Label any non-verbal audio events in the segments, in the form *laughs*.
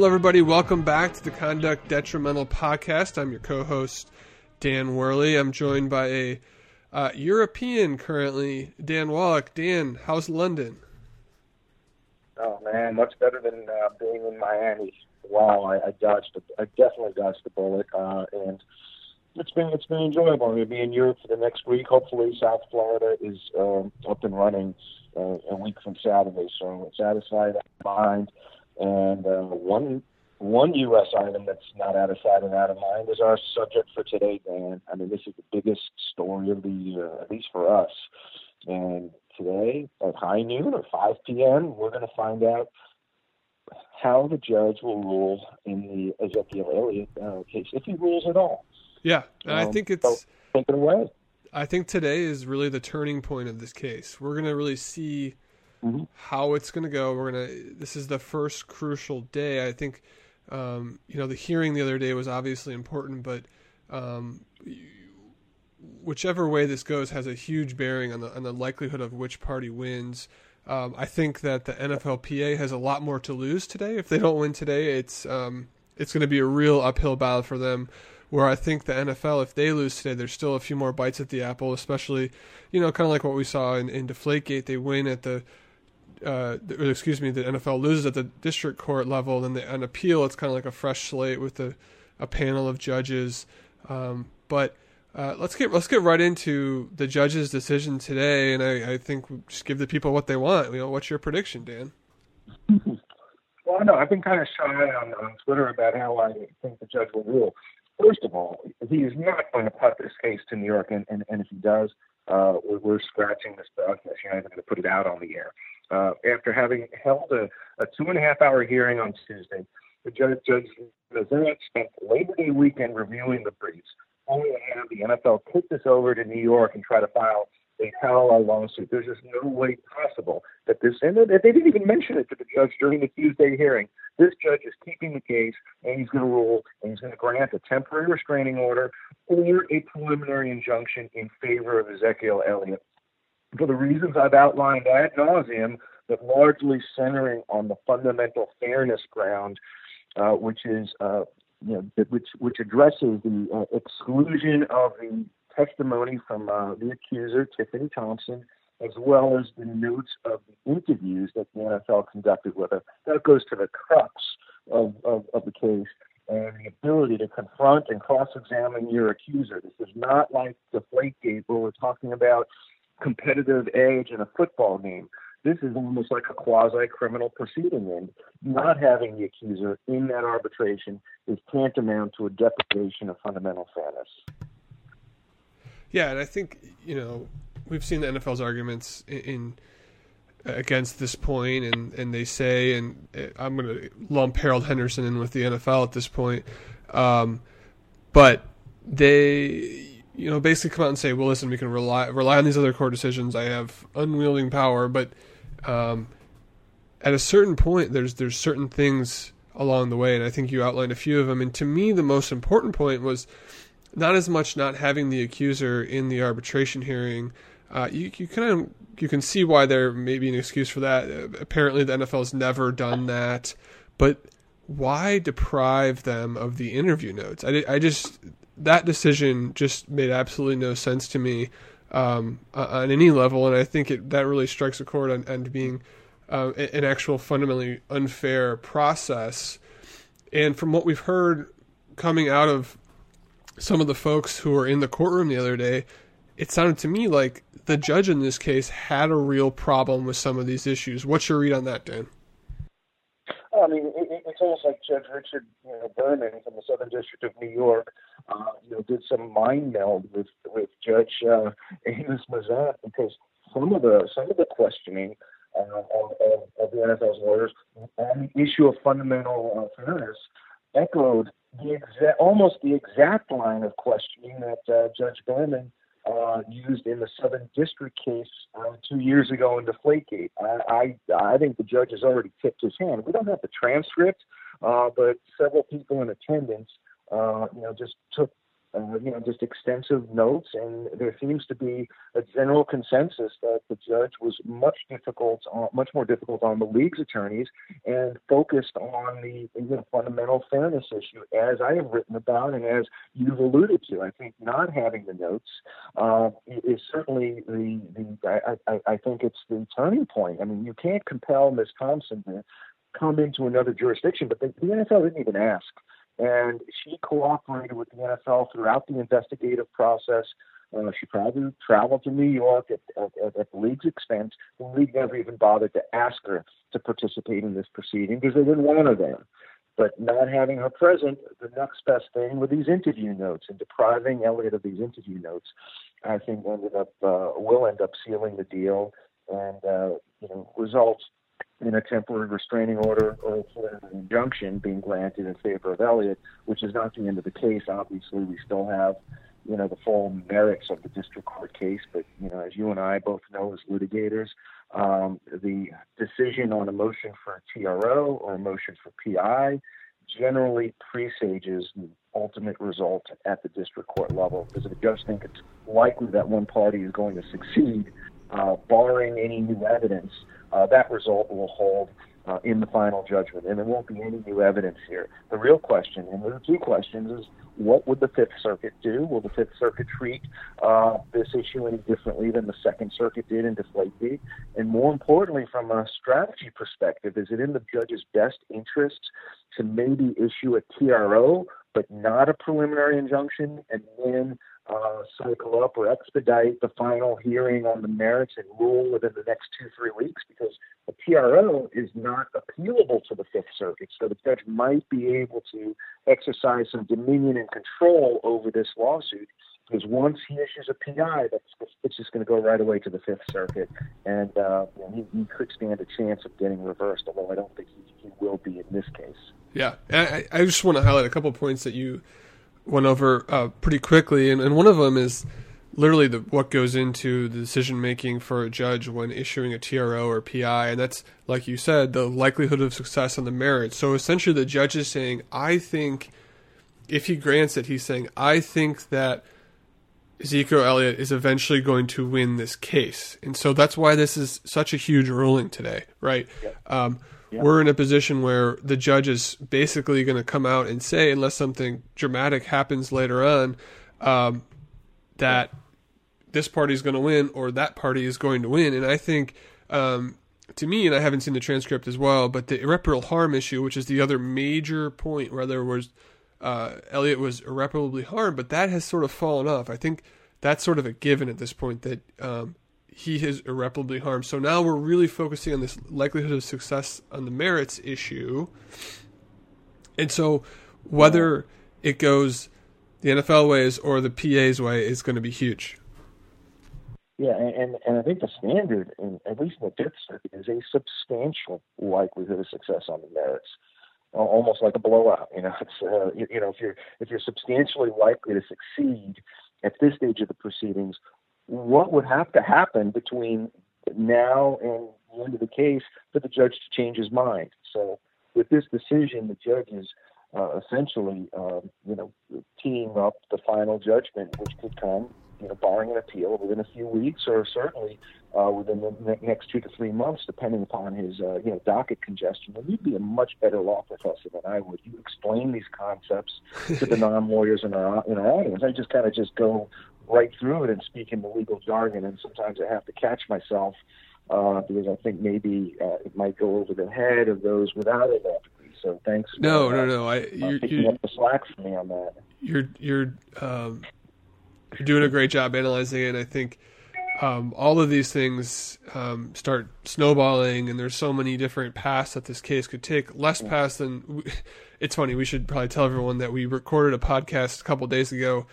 Hello, everybody. Welcome back to the Conduct Detrimental podcast. I'm your co host, Dan Werly. I'm joined by a uh, European currently, Dan Wallach. Dan, how's London? Oh, man, much better than uh, being in Miami. Wow, I, I dodged, a, I definitely dodged the bullet. Uh, and it's been it's been enjoyable. I'm going to be in Europe for the next week. Hopefully, South Florida is um, up and running uh, a week from Saturday. So I'm satisfied mind. And uh, one one U.S. item that's not out of sight and out of mind is our subject for today, Dan. I mean, this is the biggest story of the year, at least for us. And today, at high noon or 5 p.m., we're going to find out how the judge will rule in the Ezekiel Elliott uh, case, if he rules at all. Yeah, and um, I think it's. So take it away. I think today is really the turning point of this case. We're going to really see mm-hmm. how it's going to go. We're going to. This is the first crucial day. I think, um, you know, the hearing the other day was obviously important, but um, whichever way this goes has a huge bearing on the on the likelihood of which party wins. Um, I think that the NFLPA has a lot more to lose today. If they don't win today, it's um, it's going to be a real uphill battle for them where I think the NFL, if they lose today, there's still a few more bites at the apple, especially, you know, kind of like what we saw in, in Deflategate. They win at the, uh, excuse me, the NFL loses at the district court level, then the, an appeal, it's kind of like a fresh slate with a, a panel of judges. Um, but uh, let's get let's get right into the judge's decision today, and I, I think just give the people what they want. You know, what's your prediction, Dan? *laughs* Well, no, I've been kind of shy on, on Twitter about how I think the judge will rule. First of all, he is not going to put this case to New York, and, and, and if he does, uh, we're, we're scratching this bug. You're not even going to put it out on the air. Uh, after having held a, a two and a half hour hearing on Tuesday, the judge, Judge Mazzant spent Labor Day weekend reviewing the briefs, only to have the NFL kick this over to New York and try to file a parallel lawsuit. There's just no way possible that this, and they didn't even mention it to the judge during the Tuesday hearing. This judge is keeping the case, and he's going to rule, and he's going to grant a temporary restraining order or a preliminary injunction in favor of Ezekiel Elliott. For the reasons I've outlined ad nauseum, but largely centering on the fundamental fairness ground, uh, which is uh, you know, which which addresses the uh, exclusion of the testimony from uh, the accuser, Tiffany Thompson, as well as the notes of the interviews that the NFL conducted with her. That goes to the crux of, of, of the case and the ability to confront and cross-examine your accuser. This is not like the Deflategate where we're talking about competitive edge in a football game. This is almost like a quasi-criminal proceeding, and not having the accuser in that arbitration is tantamount to a deprivation of fundamental fairness. Yeah, and I think you know we've seen the NFL's arguments in, in against this point, and and they say, and uh, I'm going to lump Harold Henderson in with the NFL at this point, um, but they you know basically come out and say, well, listen, we can rely rely on these other court decisions. I have unwielding power, but um, at a certain point, there's there's certain things along the way, and I think you outlined a few of them. And to me, the most important point was not as much not having the accuser in the arbitration hearing. Uh, you, you kind of you can see why there may be an excuse for that. Apparently, the NFL has never done that, but why deprive them of the interview notes? I, I just that decision just made absolutely no sense to me um, on any level, and I think it that really strikes a chord on, on being uh, an actual fundamentally unfair process. And from what we've heard coming out of some of the folks who were in the courtroom the other day, it sounded to me like the judge in this case had a real problem with some of these issues. What's your read on that, Dan? I mean, it, it's almost like Judge Richard you know, Berman from the Southern District of New York, uh, you know, did some mind meld with with Judge uh, Amos Mazzant because some of the some of the questioning uh, of, of, of the NFL's lawyers on the issue of fundamental uh, fairness echoed the exact, almost the exact line of questioning that uh, Judge Berman uh, used in the Southern District case uh, two years ago in Deflategate. I, I, I think the judge has already tipped his hand. We don't have the transcript, uh, but several people in attendance, uh, you know, just took uh, you know, just extensive notes, and there seems to be a general consensus that the judge was much difficult, much more difficult on the league's attorneys, and focused on the you know, fundamental fairness issue, as I have written about and as you've alluded to. I think not having the notes uh, is certainly the the. I, I, I think it's the turning point. I mean, you can't compel Ms. Thompson to come into another jurisdiction, but the, the NFL didn't even ask and she cooperated with the NFL throughout the investigative process. Uh, she probably traveled to New York at, at, at the league's expense. The league never even bothered to ask her to participate in this proceeding because they didn't want her there. But not having her present, the next best thing were these interview notes and depriving Elliott of these interview notes. I think ended up uh, will end up sealing the deal and uh, you know results in a temporary restraining order or an injunction being granted in favor of Elliott, which is not the end of the case. Obviously, we still have, you know, the full merits of the district court case. But you know, as you and I both know as litigators, um, the decision on a motion for a TRO or a motion for PI generally presages the ultimate result at the district court level because the judge think it's likely that one party is going to succeed, uh, barring any new evidence uh, that result will hold uh, in the final judgment, and there won't be any new evidence here. The real question, and there are two questions, is what would the Fifth Circuit do? Will the Fifth Circuit treat uh, this issue any differently than the Second Circuit did in Deflategate? And more importantly, from a strategy perspective, is it in the judge's best interest to maybe issue a TRO but not a preliminary injunction, and then uh, cycle up or expedite the final hearing on the merits and rule within the next two, three weeks because a TRO is not appealable to the Fifth Circuit. So the judge might be able to exercise some dominion and control over this lawsuit because once he issues a PI, that's it's just going to go right away to the Fifth Circuit, and uh, he, he, could stand a chance of getting reversed. Although I don't think he, he will be in this case. Yeah, I, I just want to highlight a couple points that you went over uh, pretty quickly, and, and one of them is literally the, what goes into the decision making for a judge when issuing a TRO or PI, and that's like you said, the likelihood of success on the merits. So essentially, the judge is saying, I think, if he grants it, he's saying, I think that Ezekiel Elliott is eventually going to win this case, and so that's why this is such a huge ruling today, right? Um, yeah. we're in a position where the judge is basically going to come out and say, unless something dramatic happens later on, um, that this party is going to win or that party is going to win. And I think, um, to me, and I haven't seen the transcript as well, but the irreparable harm issue, which is the other major point where there was uh, Elliott was irreparably harmed, but that has sort of fallen off. I think that's sort of a given at this point that um, he is irreparably harmed. So now we're really focusing on this likelihood of success on the merits issue. And so whether it goes the NFL ways or the PA's way is going to be huge. Yeah, and, and I think the standard, in, at least in the Fifth Circuit, is a substantial likelihood of success on the merits, almost like a blowout. You know, *laughs* it's uh, you, you know if you're if you're substantially likely to succeed at this stage of the proceedings, what would have to happen between now and the end of the case for the judge to change his mind. So with this decision, the judge is uh, essentially, um, you know, teeing up the final judgment, which could come, you know, barring an appeal within a few weeks or certainly uh, within the next two to three months, depending upon his, uh, you know, docket congestion. And you'd be a much better law professor than I would. You explain these concepts to the *laughs* non-lawyers in our in our audience. I just kind of just go right through it and speak in the legal jargon, and sometimes I have to catch myself uh, because I think maybe uh, it might go over the head of those without degree. So thanks. No, for, no, no. I uh, you're, picking you're, up the slack for me on that. You're you're um, you're doing a great job analyzing it. I think. Um, all of these things um, start snowballing, and there's so many different paths that this case could take. Less paths than *laughs* it's funny. We should probably tell everyone that we recorded a podcast a couple days ago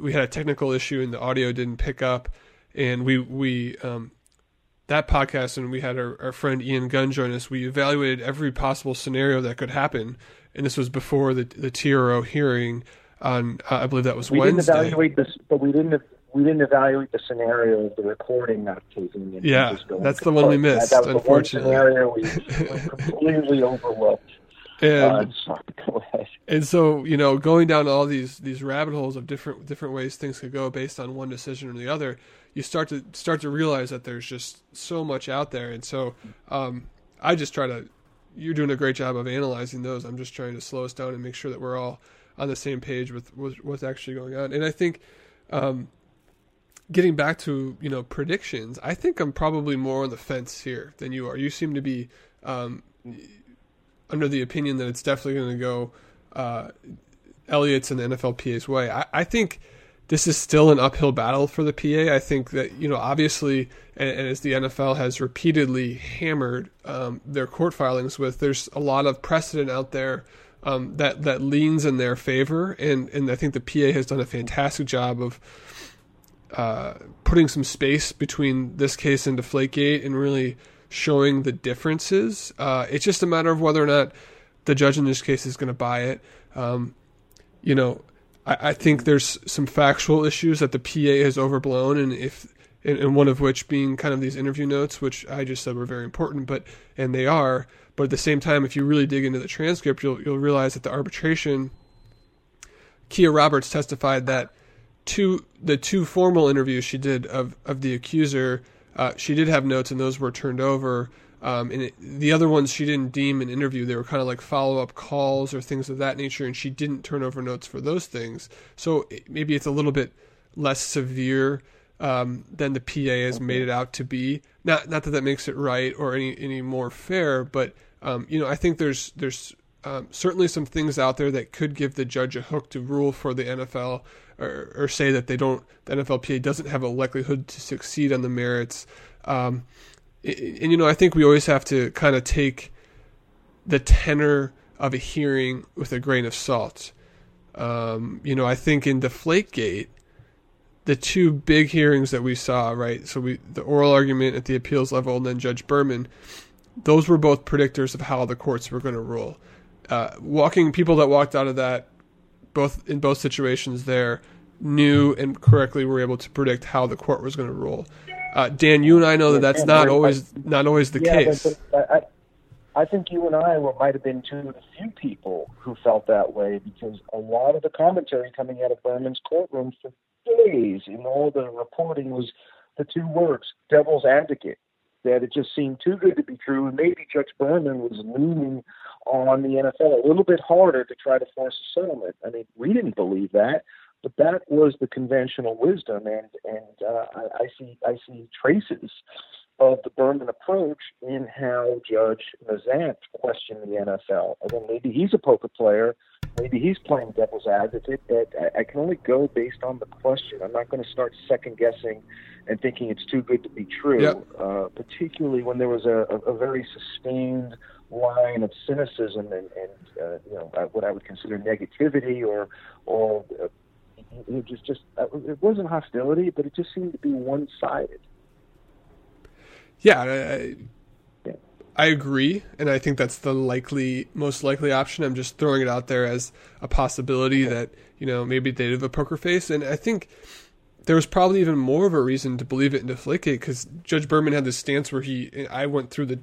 we had a technical issue and the audio didn't pick up, and we we um, that podcast and we had our, our friend Ian Gunn join us. We evaluated every possible scenario that could happen, and this was before the the TRO hearing on uh, I believe that was we Wednesday. didn't evaluate this, but we didn't. We didn't evaluate the scenario of the recording not taking. In. Yeah, that's the one we missed. That, that was unfortunately. the one scenario we, *laughs* we completely overlooked. And, uh, sorry, go ahead. And so, you know, going down all these these rabbit holes of different different ways things could go based on one decision or the other, you start to start to realize that there's just so much out there. And so, um, I just try to. You're doing a great job of analyzing those. I'm just trying to slow us down and make sure that we're all on the same page with, with what's actually going on. And I think, um, getting back to you know predictions, I think I'm probably more on the fence here than you are. You seem to be um, under the opinion that it's definitely going to go uh, Elliott's and the NFLPA's way. I, I, think this is still an uphill battle for the PA. I think that you know obviously, and, and as the NFL has repeatedly hammered um, their court filings with, there's a lot of precedent out there. Um, that that leans in their favor, and and I think the PA has done a fantastic job of uh, putting some space between this case and Deflategate, and really showing the differences. Uh, it's just a matter of whether or not the judge in this case is going to buy it. Um, you know, I, I, think there's some factual issues that the PA has overblown, and if and, and, one of which being kind of these interview notes, which I just said were very important, but and they are. But at the same time, if you really dig into the transcript, you'll you'll realize that the arbitration, Kia Roberts testified that two the two formal interviews she did of of the accuser uh, she did have notes, and those were turned over. Um, and it, the other ones she didn't deem an interview; they were kind of like follow-up calls or things of that nature, and she didn't turn over notes for those things. So it, maybe it's a little bit less severe um, than the PA has made it out to be. Not not that that makes it right or any any more fair, but um, you know I think there's there's um, certainly some things out there that could give the judge a hook to rule for the NFL or, or say that they don't the NFLPA doesn't have a likelihood to succeed on the merits. Um, and, and you know, I think we always have to kind of take the tenor of a hearing with a grain of salt. Um, you know, I think in Deflategate, the two big hearings that we saw, right? So we the oral argument at the appeals level, and then Judge Berman. Those were both predictors of how the courts were going to rule. Uh, walking people that walked out of that both in both situations there knew and correctly were able to predict how the court was going to rule. Uh, Dan, you and I know that that's not always not always the yeah, case. But, but I, I think you and I were, might have been two of the few people who felt that way because a lot of the commentary coming out of Berman's courtroom for days and all the reporting was the two words "devil's advocate." That it just seemed too good to be true, and maybe Judge Berman was leaning on the NFL a little bit harder to try to force a settlement. I mean, we didn't believe that, but that was the conventional wisdom, and and uh, I, I see I see traces of the Berman approach in how Judge Mazzant questioned the NFL. I mean, maybe he's a poker player, maybe he's playing devil's advocate. I, I can only go based on the question. I'm not going to start second guessing and thinking it's too good to be true. Yep. Uh, particularly when there was a, a, a very sustained line of cynicism and, and uh, you know uh, what I would consider negativity or or uh, it just just uh, it wasn't hostility, but it just seemed to be one sided. Yeah, I, yeah, I agree, and I think that's the likely most likely option. I'm just throwing it out there as a possibility okay. that you know maybe they have a poker face, and I think there was probably even more of a reason to believe it in Deflategate because Judge Berman had this stance where he I went through the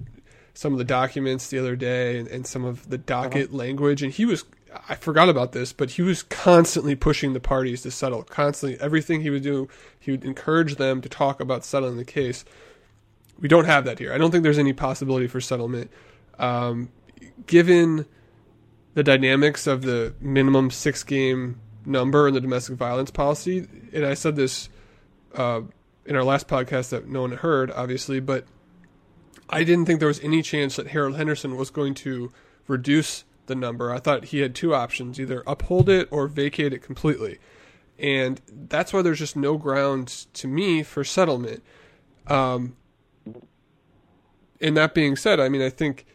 some of the documents the other day and, and some of the docket uh-huh. language, and he was I forgot about this, but he was constantly pushing the parties to settle. Constantly, everything he would do, he would encourage them to talk about settling the case. We don't have that here. I don't think there's any possibility for settlement, um, given the dynamics of the minimum six game number in the domestic violence policy. And I said this uh, in our last podcast that no one heard, obviously, but I didn't think there was any chance that Harold Henderson was going to reduce the number. I thought he had two options either uphold it or vacate it completely. And that's why there's just no ground to me for settlement. Um, and that being said, I mean, I think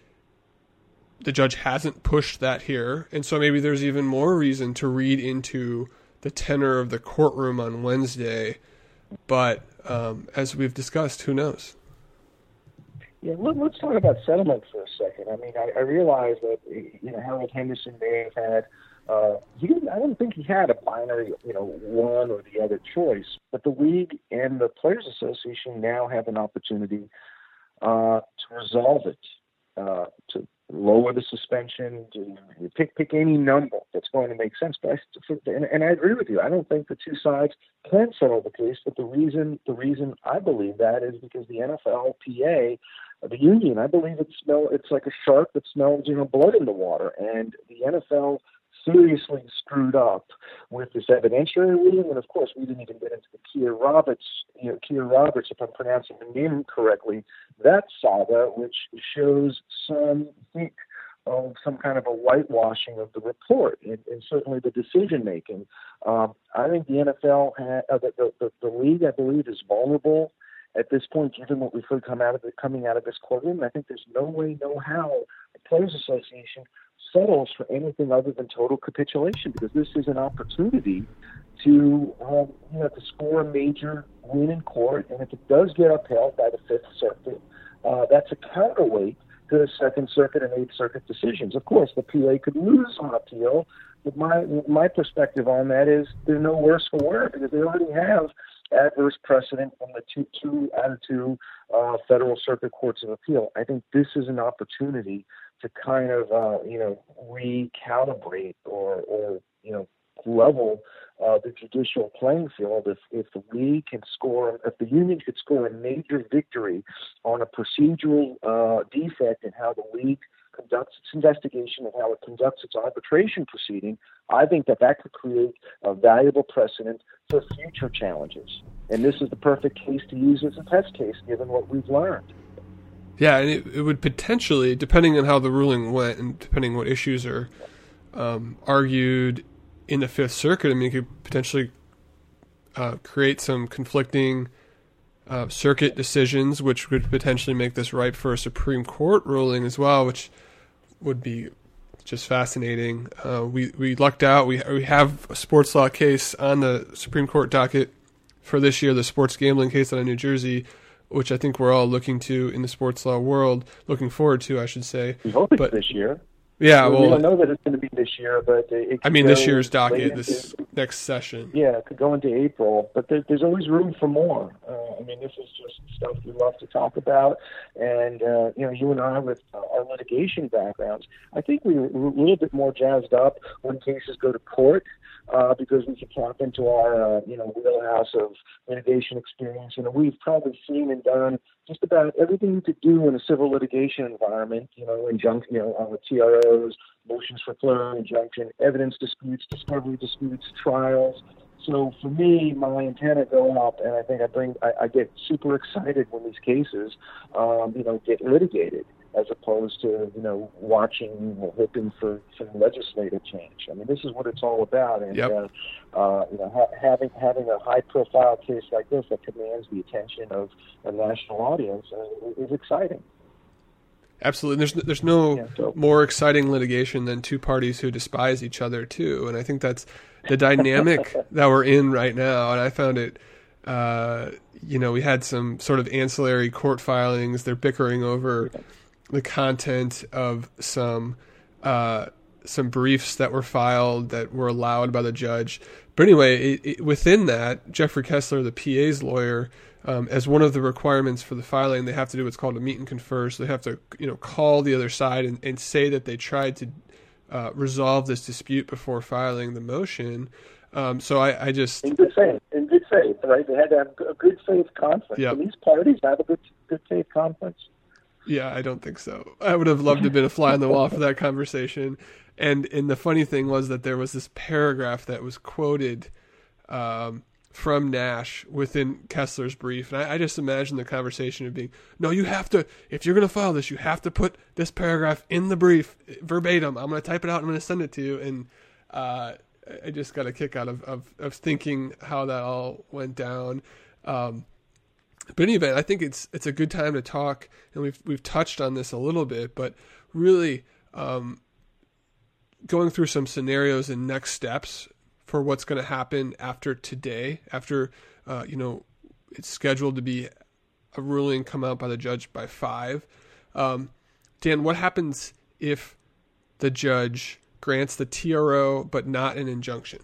the judge hasn't pushed that here. And so maybe there's even more reason to read into the tenor of the courtroom on Wednesday. But um, as we've discussed, who knows? Yeah, let, us talk about settlement for a second. I mean, I, I realize that you know Harold Henderson may have had. Uh, he didn't. I don't think he had a binary, you know, one or the other choice. But the league and the Players Association now have an opportunity uh, to resolve it, uh, to lower the suspension, pick pick any number that's going to make sense. But I, and, and I agree with you. I don't think the two sides can settle the case. But the reason the reason I believe that is because the NFLPA, uh, the union, I believe it smell it's like a shark that smells you know blood in the water, and the NFL seriously screwed up with this evidentiary ruling. And of course, we didn't even get into the Keir Roberts, you know, Keir Roberts, if I'm pronouncing the name correctly, that saga, which shows some hint of some kind of a whitewashing of the report and, and certainly the decision making. Um, I think the NFL, uh, the, the, the, the league, I believe, is vulnerable at this point, given what we've heard come out of the, coming out of this courtroom. I think there's no way, no how the Players Association settles for anything other than total capitulation because this is an opportunity to um, you know to score a major win in court, and if it does get upheld by the Fifth Circuit, uh, that's a counterweight to the Second Circuit and Eighth Circuit decisions. Of course, the PA could lose on appeal, but my my perspective on that is they're no worse for wear because they already have adverse precedent from the two, two out of two uh, federal circuit courts of appeal. I think this is an opportunity to kind of uh, you know recalibrate or or you know level uh, the judicial playing field if if the league can score if the union could score a major victory on a procedural uh, defect in how the league conducts its investigation and how it conducts its arbitration proceeding, I think that that could create a valuable precedent for future challenges. And this is the perfect case to use as a test case, given what we've learned. Yeah, and it, it would potentially, depending on how the ruling went and depending what issues are um, argued in the Fifth Circuit, I mean, it could potentially uh, create some conflicting uh, circuit decisions, which would potentially make this ripe for a Supreme Court ruling as well, which would be just fascinating. Uh, we we lucked out. We we have a sports law case on the Supreme Court docket for this year, the sports gambling case out of New Jersey, which I think we're all looking to in the sports law world, looking forward to, I should say. We hope it's but, this year. Yeah, well, we don't know that it's going to be this year, but I mean this year's docket, this into, next session. Yeah, it could go into April, but there, there's always room for more. Uh, I mean, this is just stuff we love to talk about, and uh, you know, you and I with our litigation backgrounds, I think we we're a little bit more jazzed up when cases go to court uh, because we can tap into our uh, you know wheelhouse of litigation experience. You know, we've probably seen and done just about everything you could do in a civil litigation environment. You know, injunction, you know, uh, TROs, motions for preliminary injunction, evidence disputes, discovery disputes, trials. So for me, my antenna go up, and I think I bring, I, I get super excited when these cases, um, you know, get litigated as opposed to you know watching or hoping for some legislative change. I mean, this is what it's all about, and yep. uh, uh, you know, ha- having having a high profile case like this that commands the attention of a national audience uh, is exciting. Absolutely, there's there's no yeah, so. more exciting litigation than two parties who despise each other too, and I think that's the dynamic *laughs* that we're in right now. And I found it. Uh, you know, we had some sort of ancillary court filings. They're bickering over the content of some uh, some briefs that were filed that were allowed by the judge. But anyway, it, it, within that, Jeffrey Kessler, the PA's lawyer, um, as one of the requirements for the filing, they have to do what's called a meet and confer. So they have to, you know, call the other side and, and say that they tried to uh, resolve this dispute before filing the motion. Um, so I, I, just in good faith, in good faith, right? They had to have a good faith conference. Yep. these parties have a good good faith conference. Yeah, I don't think so. I would have loved to have been a fly on the wall for that conversation. And and the funny thing was that there was this paragraph that was quoted um, from Nash within Kessler's brief, and I, I just imagine the conversation of being, "No, you have to. If you're going to file this, you have to put this paragraph in the brief verbatim. I'm going to type it out. I'm going to send it to you." And uh, I just got a kick out of, of, of thinking how that all went down. Um, but in any event, I think it's it's a good time to talk, and we've we've touched on this a little bit, but really um, going through some scenarios and next steps for what's going to happen after today, after uh, you know it's scheduled to be a ruling come out by the judge by five. Um, Dan, what happens if the judge grants the TRO but not an injunction?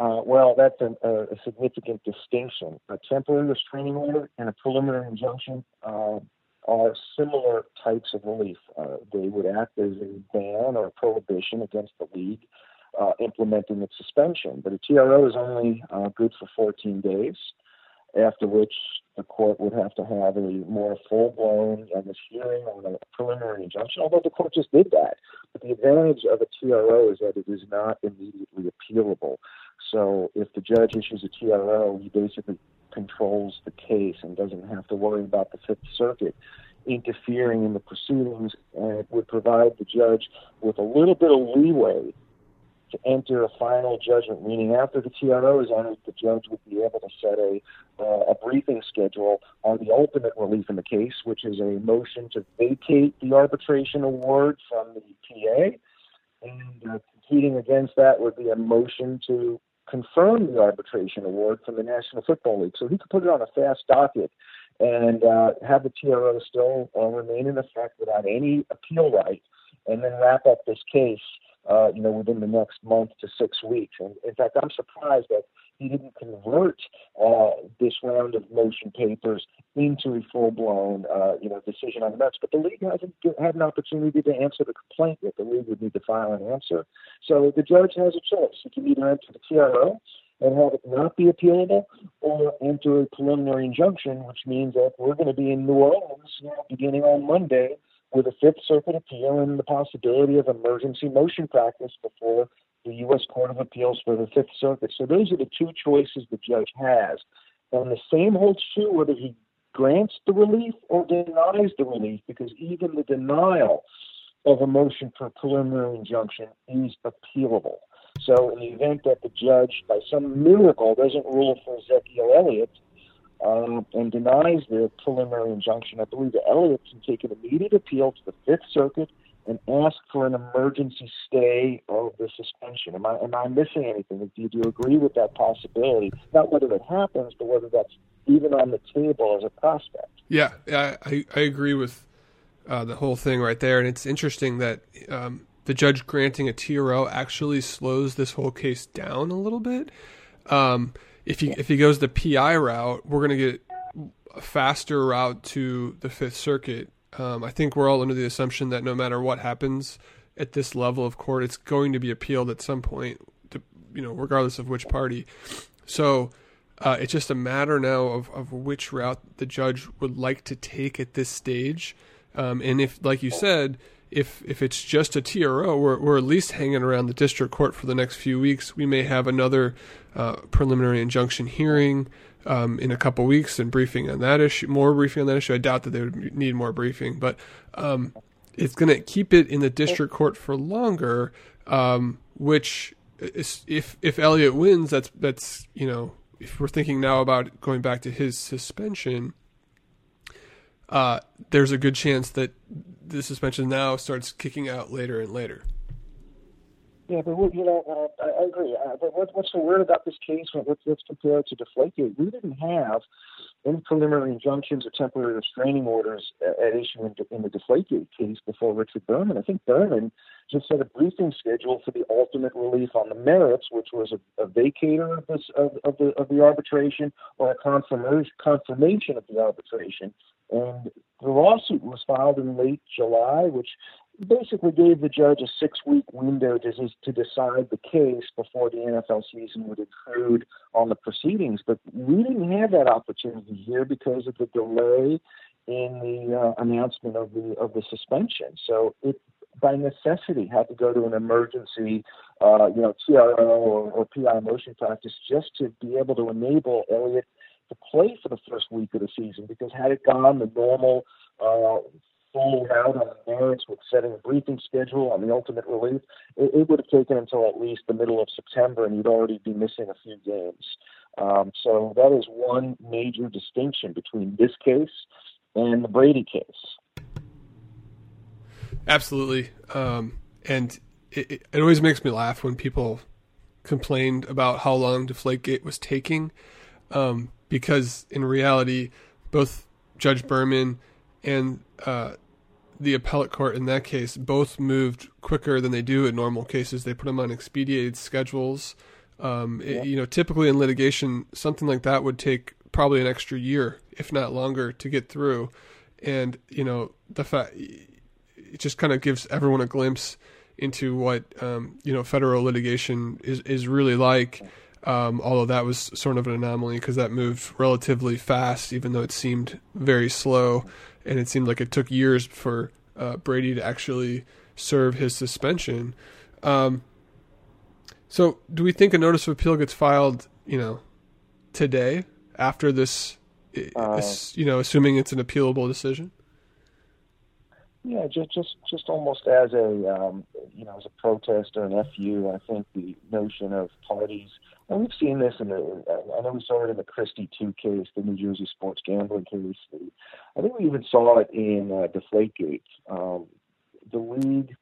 Uh, well, that's a, a, significant distinction. A temporary restraining order and a preliminary injunction, uh, are similar types of relief. Uh, they would act as a ban or a prohibition against the league uh, implementing its suspension. But a TRO is only uh, good for 14 days, after which the court would have to have a more full-blown uh, hearing on a preliminary injunction, although the court just did that. But the advantage of a TRO is that it is not immediately appealable. So if the judge issues a TRO, he basically controls the case and doesn't have to worry about the Fifth Circuit interfering in the proceedings, and it would provide the judge with a little bit of leeway to enter a final judgment, meaning after the TRO is entered, the judge would be able to set a, uh, a briefing schedule on the ultimate relief in the case, which is a motion to vacate the arbitration award from the PA. And uh, competing against that would be a motion to confirm the arbitration award from the National Football League. So he could put it on a fast docket and uh, have the TRO still uh, remain in effect without any appeal right, and then wrap up this case, uh, you know, within the next month to six weeks. And in fact, I'm surprised that he didn't convert uh, this round of motion papers into a full-blown, uh, you know, decision on the merits. But the league hasn't had an opportunity to answer the complaint yet. The league would need to file an answer. So the judge has a choice. He can either enter the TRO and have it not be appealable, or enter a preliminary injunction, which means that we're going to be in New Orleans you know, beginning on Monday with a Fifth Circuit appeal and the possibility of emergency motion practice before the U.S. Court of Appeals for the Fifth Circuit. So those are the two choices the judge has. And the same holds true whether he grants the relief or denies the relief, because even the denial of a motion for preliminary injunction is appealable. So, in the event that the judge, by some miracle, doesn't rule for Ezekiel Elliott um, and denies the preliminary injunction, I believe that Elliott can take an immediate appeal to the Fifth Circuit and ask for an emergency stay of the suspension. Am I am I missing anything? Do you, do you agree with that possibility? Not whether it happens, but whether that's even on the table as a prospect. Yeah, I I agree with uh, the whole thing right there, and it's interesting that um, the judge granting a TRO actually slows this whole case down a little bit. Um, if he if he goes the PI route, we're going to get a faster route to the Fifth Circuit. Um, I think we're all under the assumption that no matter what happens at this level of court, it's going to be appealed at some point, to, you know, regardless of which party. So uh, it's just a matter now of, of which route the judge would like to take at this stage. Um, and if, like you said, if if it's just a TRO, we're, we're at least hanging around the district court for the next few weeks. We may have another uh, preliminary injunction hearing um, in a couple weeks and briefing on that issue, more briefing on that issue. I doubt that they would need more briefing, but um, it's going to keep it in the district court for longer. Um, which, is, if if Elliott wins, that's that's you know if we're thinking now about going back to his suspension uh, there's a good chance that the suspension now starts kicking out later and later. Yeah, but you know, uh, I, I agree. Uh, but what, what's so weird about this case? Let's, let's compare it to Deflategate. We didn't have any preliminary injunctions or temporary restraining orders at issue in, in the Deflategate case before Richard Berman. I think Berman just set a briefing schedule for the ultimate relief on the merits, which was a, a vacatur of, this, of, of, the, of the arbitration or a confirmation, confirmation of the arbitration. And the lawsuit was filed in late July, which basically gave the judge a six week window to, to decide the case before the NFL season would intrude on the proceedings. But we didn't have that opportunity here because of the delay in the uh, announcement of the of the suspension. So it by necessity had to go to an emergency, uh, you know, TRO or, or PI motion practice just to be able to enable Elliott to play for the first week of the season because had it gone the normal uh, full out on the merits with setting a briefing schedule on the ultimate relief, it, it would have taken until at least the middle of September, and you'd already be missing a few games. Um, so that is one major distinction between this case and the Brady case. Absolutely, um, and it, it, it always makes me laugh when people complained about how long Deflategate was taking. Um, because in reality, both Judge Berman and uh, the appellate court in that case both moved quicker than they do in normal cases. They put them on expedited schedules. Um, yeah. it, you know, typically in litigation, something like that would take probably an extra year, if not longer, to get through. and you know the fact it just kind of gives everyone a glimpse into what um, you know federal litigation is is really like. Um, although that was sort of an anomaly because that moved relatively fast, even though it seemed very slow, and it seemed like it took years for uh, Brady to actually serve his suspension. Um, so, do we think a notice of appeal gets filed, you know, today after this? Uh, you know, assuming it's an appealable decision. Yeah, just just just almost as a um, you know as a protest or an fu. I think the notion of parties, and we've seen this in the. I know we saw it in the Christie two case, the New Jersey sports gambling case. I think we even saw it in uh, Deflategate. Um, the league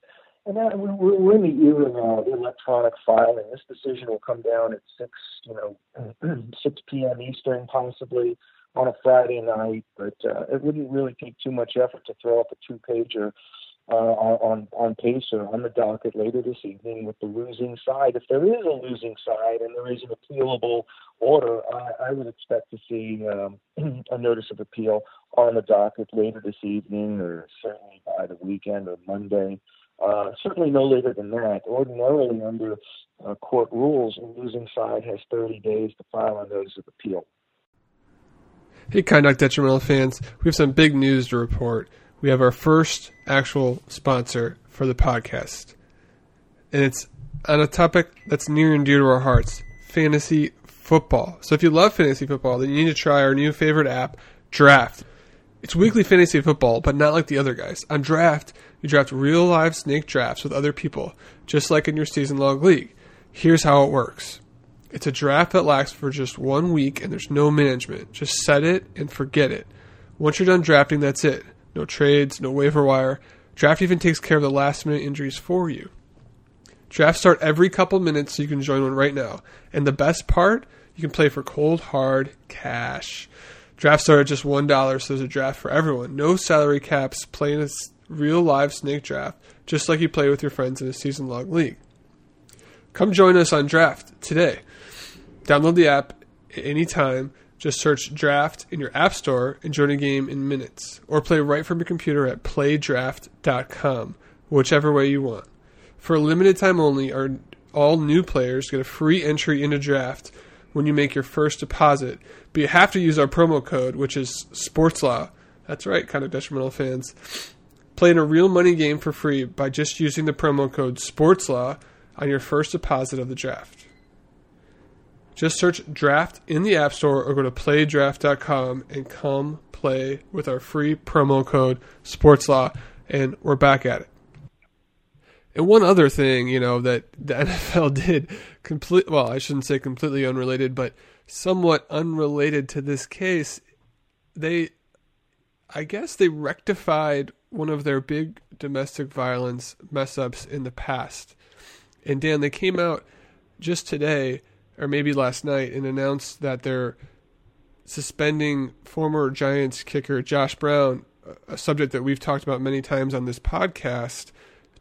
and that, we're in the era now of electronic filing. This decision will come down at six, you know, *clears throat* six p.m. Eastern, possibly on a Friday night. But uh, it wouldn't really take too much effort to throw up a two-pager uh, on on Pacer on the docket later this evening with the losing side. If there is a losing side and there is an appealable order, I, I would expect to see um, *clears throat* a notice of appeal on the docket later this evening, or certainly by the weekend or Monday. Uh, certainly no later than that. Ordinarily, under uh, court rules, a losing side has 30 days to file a notice of appeal. Hey, Conduct Detrimental fans, we have some big news to report. We have our first actual sponsor for the podcast, and it's on a topic that's near and dear to our hearts fantasy football. So, if you love fantasy football, then you need to try our new favorite app, Draft. It's weekly fantasy football, but not like the other guys. On Draft, you draft real live snake drafts with other people, just like in your season long league. Here's how it works it's a draft that lasts for just one week and there's no management. Just set it and forget it. Once you're done drafting, that's it. No trades, no waiver wire. Draft even takes care of the last minute injuries for you. Drafts start every couple minutes, so you can join one right now. And the best part, you can play for cold, hard cash. Drafts start at just $1, so there's a draft for everyone. No salary caps, play in a real live snake draft, just like you play with your friends in a season long league. Come join us on Draft today. Download the app at any time. Just search Draft in your App Store and join a game in minutes. Or play right from your computer at playdraft.com, whichever way you want. For a limited time only, our, all new players get a free entry into Draft when you make your first deposit. But you have to use our promo code, which is SportsLaw. That's right, Conduct Detrimental fans. Play in a real money game for free by just using the promo code SPORTSLAW on your first deposit of the draft. Just search draft in the App Store or go to playdraft.com and come play with our free promo code SPORTSLAW. And we're back at it. And one other thing, you know, that the *laughs* NFL did complete well, I shouldn't say completely unrelated, but somewhat unrelated to this case, they I guess they rectified one of their big domestic violence mess ups in the past. And Dan, they came out just today, or maybe last night, and announced that they're suspending former Giants kicker Josh Brown, a subject that we've talked about many times on this podcast,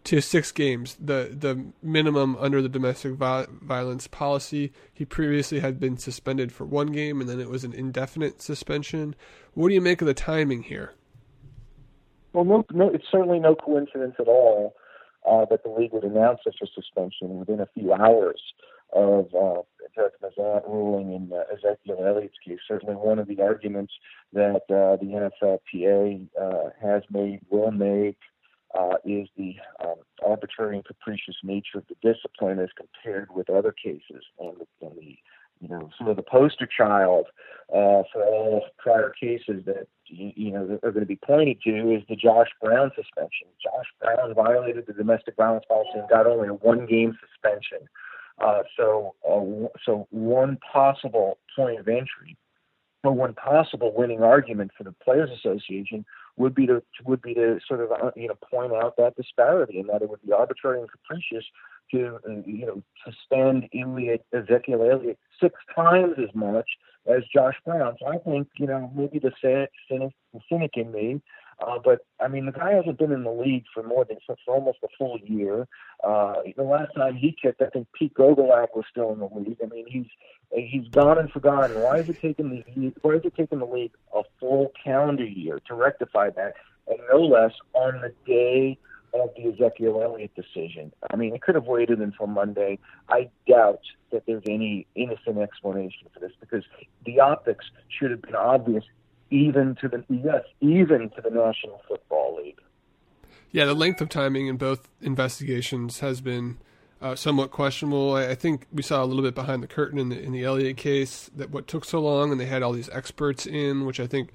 to six games, the the minimum under the domestic violence policy. He previously had been suspended for one game, and then it was an indefinite suspension. What do you make of the timing here? Well, no, no, it's certainly no coincidence at all uh, that the league would announce such a suspension within a few hours of uh, Judge Mazzant ruling in uh, Ezekiel Elliott's case. Certainly, one of the arguments that uh, the NFLPA uh, has made, will make, uh, is the um, arbitrary and capricious nature of the discipline as compared with other cases, and and the you know, sort of the poster child uh, for all prior cases that you know are going to be pointed to is the Josh Brown suspension. Josh Brown violated the domestic violence policy and got only a one-game suspension. Uh, so, uh, so one possible point of entry, or one possible winning argument for the Players Association would be to would be to sort of uh, you know point out that disparity and that it would be arbitrary and capricious to uh, you know suspend Elliott, Ezekiel Elliott six times as much as Josh Brown. So I think you know maybe the cynic, cynic in me Uh, but I mean, the guy hasn't been in the league for more than for, almost a full year. Uh, the last time he kicked, I think Pete Gogolak was still in the league. I mean, he's he's gone and forgotten. Why is it taking the why is it taking the league a full calendar year to rectify that, and no less on the day of the Ezekiel Elliott decision. I mean, it could have waited until Monday. I doubt that there's any innocent explanation for this because the optics should have been obvious even to the yes, even to the National Football League. Yeah, the length of timing in both investigations has been uh, somewhat questionable. I, I, think we saw a little bit behind the curtain in the in the Elliott case that what took so long, and they had all these experts in, which I think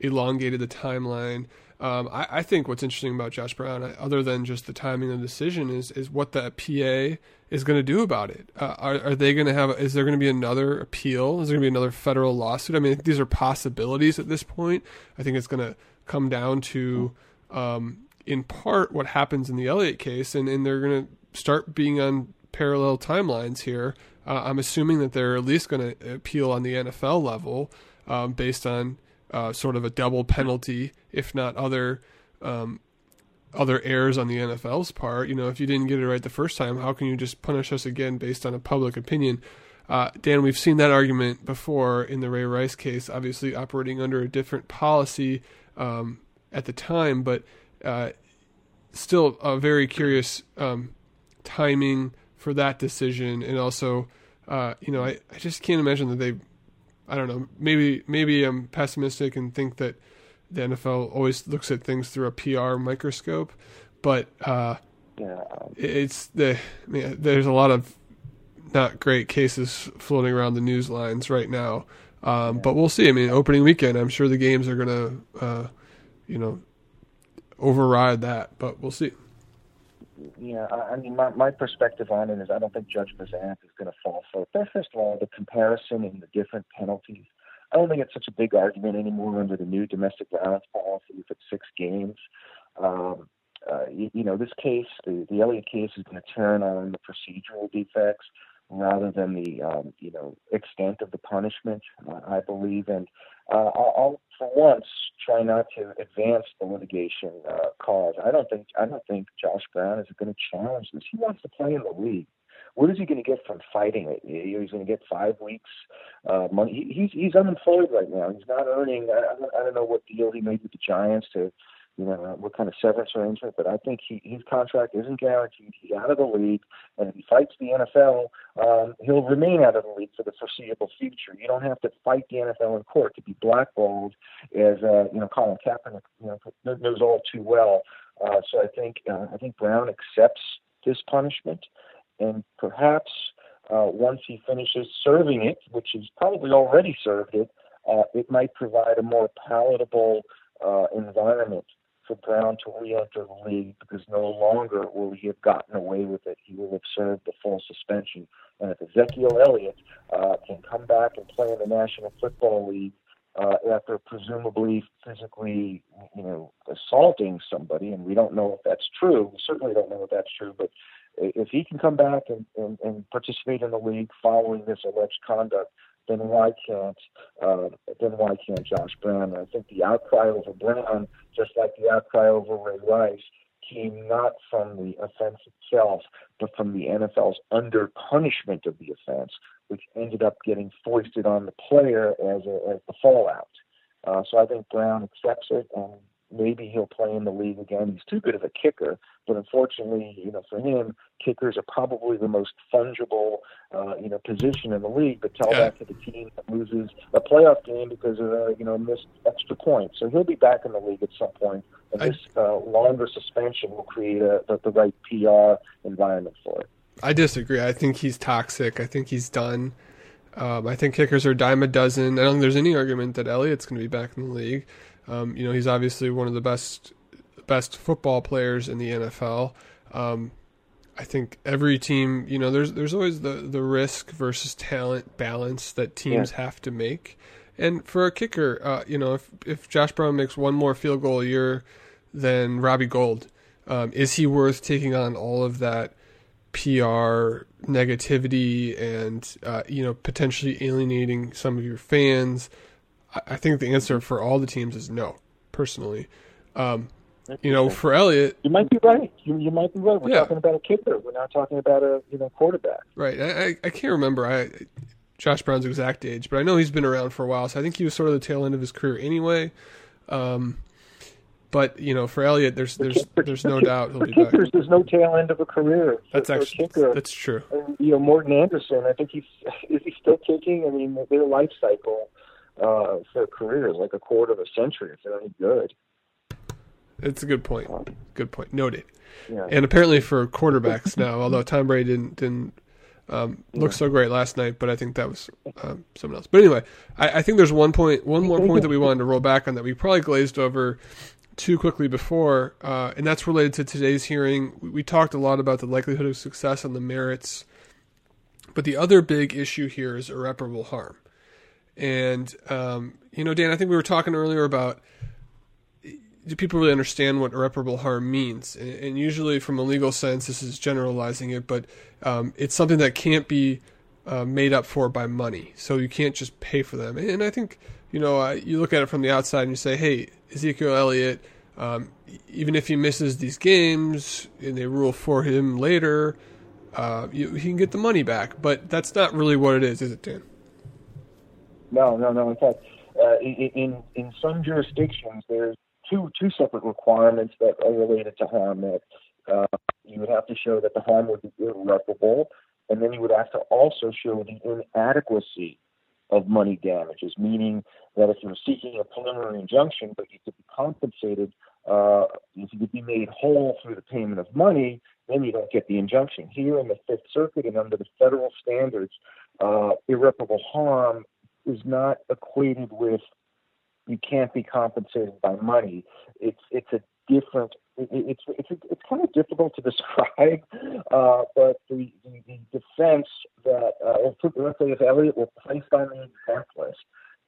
elongated the timeline. Um, I, I, think what's interesting about Josh Brown, uh, other than just the timing of the decision, is is what the PA is going to do about it. Uh, are, are they going to have? Is there going to be another appeal? Is there going to be another federal lawsuit? I mean, these are possibilities at this point. I think it's going to come down to, um, in part, what happens in the Elliott case, and, and they're going to start being on parallel timelines here. Uh, I'm assuming that they're at least going to appeal on the NFL level, um, based on uh, sort of a double penalty, if not other um, other errors on the NFL's part. You know, if you didn't get it right the first time, how can you just punish us again based on a public opinion? Uh, Dan, we've seen that argument before in the Ray Rice case, obviously operating under a different policy um, at the time, but uh, still a very curious um, timing for that decision. And also, uh, you know, I, I just can't imagine that they I don't know. Maybe maybe I'm pessimistic and think that the NFL always looks at things through a PR microscope, but uh, yeah, it's the I mean, there's a lot of not great cases floating around the news lines right now. Um, yeah. But we'll see. I mean, opening weekend, I'm sure the games are gonna, uh, you know, override that. But we'll see yeah, I mean, my, my perspective on it is I don't think Judge Mazzant is going to fall for it. First of all, the comparison and the different penalties. I don't think it's such a big argument anymore under the new domestic violence policy if it's six games. Um, uh, you, you know, this case, the, the Elliott case, is going to turn on the procedural defects rather than the um, you know extent of the punishment. Uh, I believe, and uh, I'll, for once try not to advance the litigation uh, cause. I don't think I don't think Josh Brown is going to challenge this. He wants to play in the league. What is he going to get from fighting it? He's going to get five weeks uh, money. He's he's unemployed right now. He's not earning. I, I don't know what deal he made with the Giants to you know, what kind of severance arrangement, but I think he, his contract isn't guaranteed. He's out of the league, and if he fights the NFL, um, he'll remain out of the league for the foreseeable future. You don't have to fight the NFL in court to be blackballed, as uh, you know, Colin Kaepernick you know, knows all too well. Uh, so I think uh, I think Brown accepts this punishment, and perhaps uh, once he finishes serving it, which he's probably already served it, uh, it might provide a more palatable uh, environment for Brown to re-enter the league because no longer will he have gotten away with it. He will have served the full suspension. And if Ezekiel Elliott uh, can come back and play in the National Football League uh, after presumably physically, you know, assaulting somebody, and we don't know if that's true. We certainly don't know if that's true, but if he can come back and, and, and participate in the league following this alleged conduct, then why can't uh, then why can't Josh Brown? And I think the outcry over Brown, just like the outcry over Ray Rice, came not from the offense itself, but from the NFL's under punishment of the offense, which ended up getting foisted on the player as a, as the fallout. Uh, so I think Brown accepts it, and maybe he'll play in the league again. He's too good of a kicker, but unfortunately, you know, for him, kickers are probably the most fungible, uh, you know, position in the league. But tell yeah. that to the team that loses a playoff game because of a, you know, missed extra point. So he'll be back in the league at some point, and I, this uh, longer suspension will create a, the, the right PR environment for it. I disagree. I think he's toxic. I think he's done. Um, I think kickers are dime a dozen. I don't think there's any argument that Elliott's going to be back in the league. Um, you know, he's obviously one of the best best football players in the NFL. Um, I think every team, you know, there's there's always the the risk versus talent balance that teams yeah. have to make. And for a kicker, uh, you know, if if Josh Brown makes one more field goal a year than Robbie Gould, um, is he worth taking on all of that PR negativity and uh, you know potentially alienating some of your fans? I think the answer for all the teams is no, personally. Um, you know, for Elliott, you might be right. You, you might be right. We're Yeah. talking about a kicker. We're not talking about a you know quarterback. right? I, I, I can't remember I Josh Brown's exact age, but I know he's been around for a while, so I think he was sort of the tail end of his career anyway. Um, but you know, for Elliott, there's there's For- there's no kick- doubt he'll for be back. there's no tail end of a career. For- That's for actually kicker. that's true. And, you know, Morten Andersen, I think he's *laughs* is he still kicking? I mean, their life cycle uh, for a career is like a quarter of a century if they're any good. It's a good point. Good point. Noted. Yeah. And apparently for quarterbacks *laughs* now, although Tom Brady didn't didn't um, look so great last night, but I think that was um, someone else. But anyway, I, I think there's one point, one more point that we wanted to roll back on that we probably glazed over too quickly before, uh, and that's related to today's hearing. We, we talked a lot about the likelihood of success and the merits, but the other big issue here is irreparable harm. And um, you know, Dan, I think we were talking earlier about do people really understand what irreparable harm means? And, and usually, from a legal sense, this is generalizing it, but um, it's something that can't be uh, made up for by money. So you can't just pay for them. And I think you know you look at it from the outside and you say, hey, Ezekiel Elliott, um, even if he misses these games and they rule for him later, uh, you, he can get the money back. But that's not really what it is, is it, Dan? No, no, no. In fact, uh, in, in some jurisdictions, there's two two separate requirements that are related to harm. That uh, you would have to show that the harm would be irreparable, and then you would have to also show the inadequacy of money damages, meaning that if you're seeking a preliminary injunction, but you could be compensated, uh, if you could be made whole through the payment of money, then you don't get the injunction. Here in the Fifth Circuit and under the federal standards, uh, irreparable harm is not equated with you can't be compensated by money. It's it's a different. It, it's it's it's kind of difficult to *laughs* describe, uh, but the, the, the defense that uh, if, let's say if Elliott were placed on the exempt list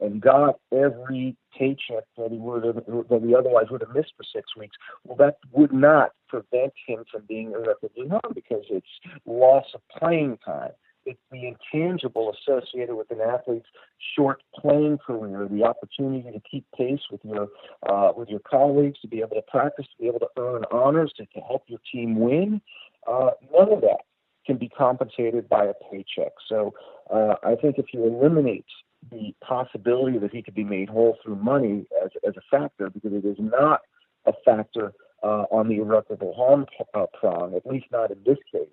and got every paycheck that he would have, that he otherwise would have missed for six weeks, well, that would not prevent him from being irreparably harmed because it's loss of playing time it's the intangible associated with an athlete's short playing career, the opportunity to keep pace with your uh, with your colleagues, to be able to practice, to be able to earn honors, to, to help your team win. Uh, none of that can be compensated by a paycheck. So uh, I think if you eliminate the possibility that he could be made whole through money as, as a factor, because it is not a factor uh, on the irreparable harm uh, prong, at least not in this case.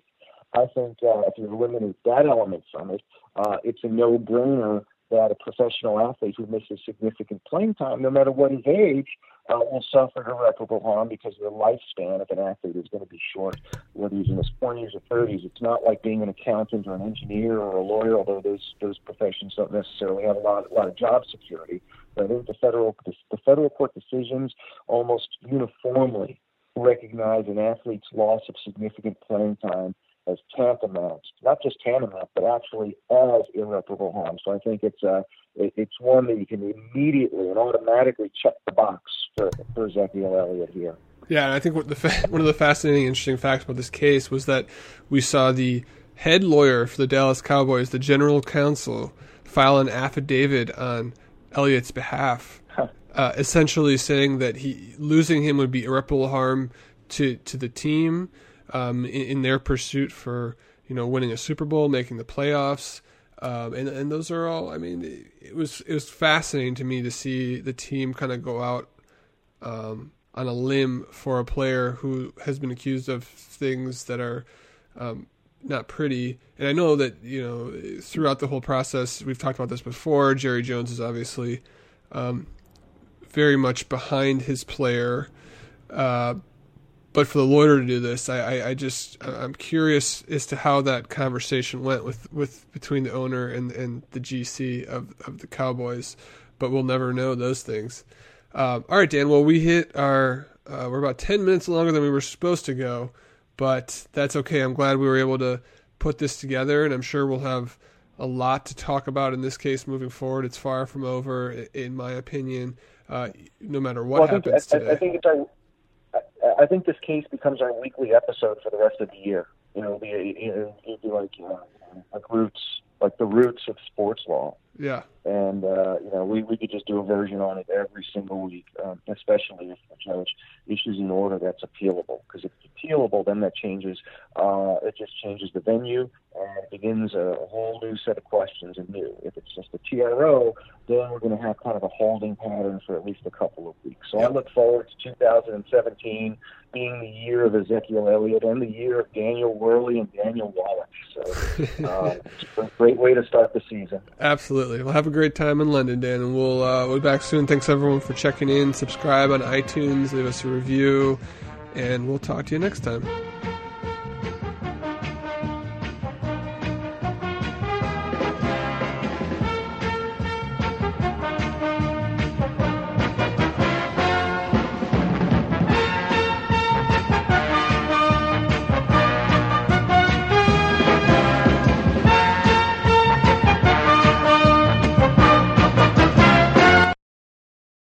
I think uh, if you eliminate that element from it, uh, it's a no-brainer that a professional athlete who misses significant playing time, no matter what his age, uh, will suffer irreparable harm because the lifespan of an athlete is going to be short, whether he's in his 20s or 30s. It's not like being an accountant or an engineer or a lawyer, although those those professions don't necessarily have a lot a lot of job security. But I think the federal the federal court decisions almost uniformly recognize an athlete's loss of significant playing time as tantamount, not just tantamount, but actually as irreparable harm. So I think it's uh, it, it's one that you can immediately and automatically check the box for, for Ezekiel Elliott here. Yeah, and I think what the fa- one of the fascinating, interesting facts about this case was that we saw the head lawyer for the Dallas Cowboys, the general counsel, file an affidavit on Elliott's behalf, uh, essentially saying that he losing him would be irreparable harm to to the team um, in, in, their pursuit for you know winning a Super Bowl, making the playoffs, um, and and those are all. I mean, it, was it was fascinating to me to see the team kind of go out um, on a limb for a player who has been accused of things that are um, not pretty. And I know that you know throughout the whole process, we've talked about this before. Jerry Jones is obviously um, very much behind his player. Uh, but for the lawyer to do this, I, I, I, just I'm curious as to how that conversation went with, with between the owner and and the GC of of the Cowboys. But we'll never know those things. Um, all right, Dan. Well, we hit our uh, we're about ten minutes longer than we were supposed to go, but that's okay. I'm glad we were able to put this together, and I'm sure we'll have a lot to talk about in this case moving forward. It's far from over, in my opinion. Uh, no matter what well, happens I, today. I think it's our I think this case becomes our weekly episode for the rest of the year. You know, it'll be, it'll be like uh, like roots, like the roots of sports law. Yeah. And uh, you know, we we could just do a version on it every single week, um, especially if the judge issues an order that's appealable. Because if it's appealable, then that changes. Uh, it just changes the venue and it begins a whole new set of questions anew. If it's just a TRO, then we're going to have kind of a holding pattern for at least a couple of weeks. So I look forward to 2017 being the year of Ezekiel Elliott and the year of Daniel Werly and Daniel Wallach. So *laughs* uh, it's a great way to start the season. Absolutely. We'll have a great time in London, Dan, and we'll uh, we'll be back soon. Thanks everyone for checking in. Subscribe on iTunes, leave us a review, and we'll talk to you next time.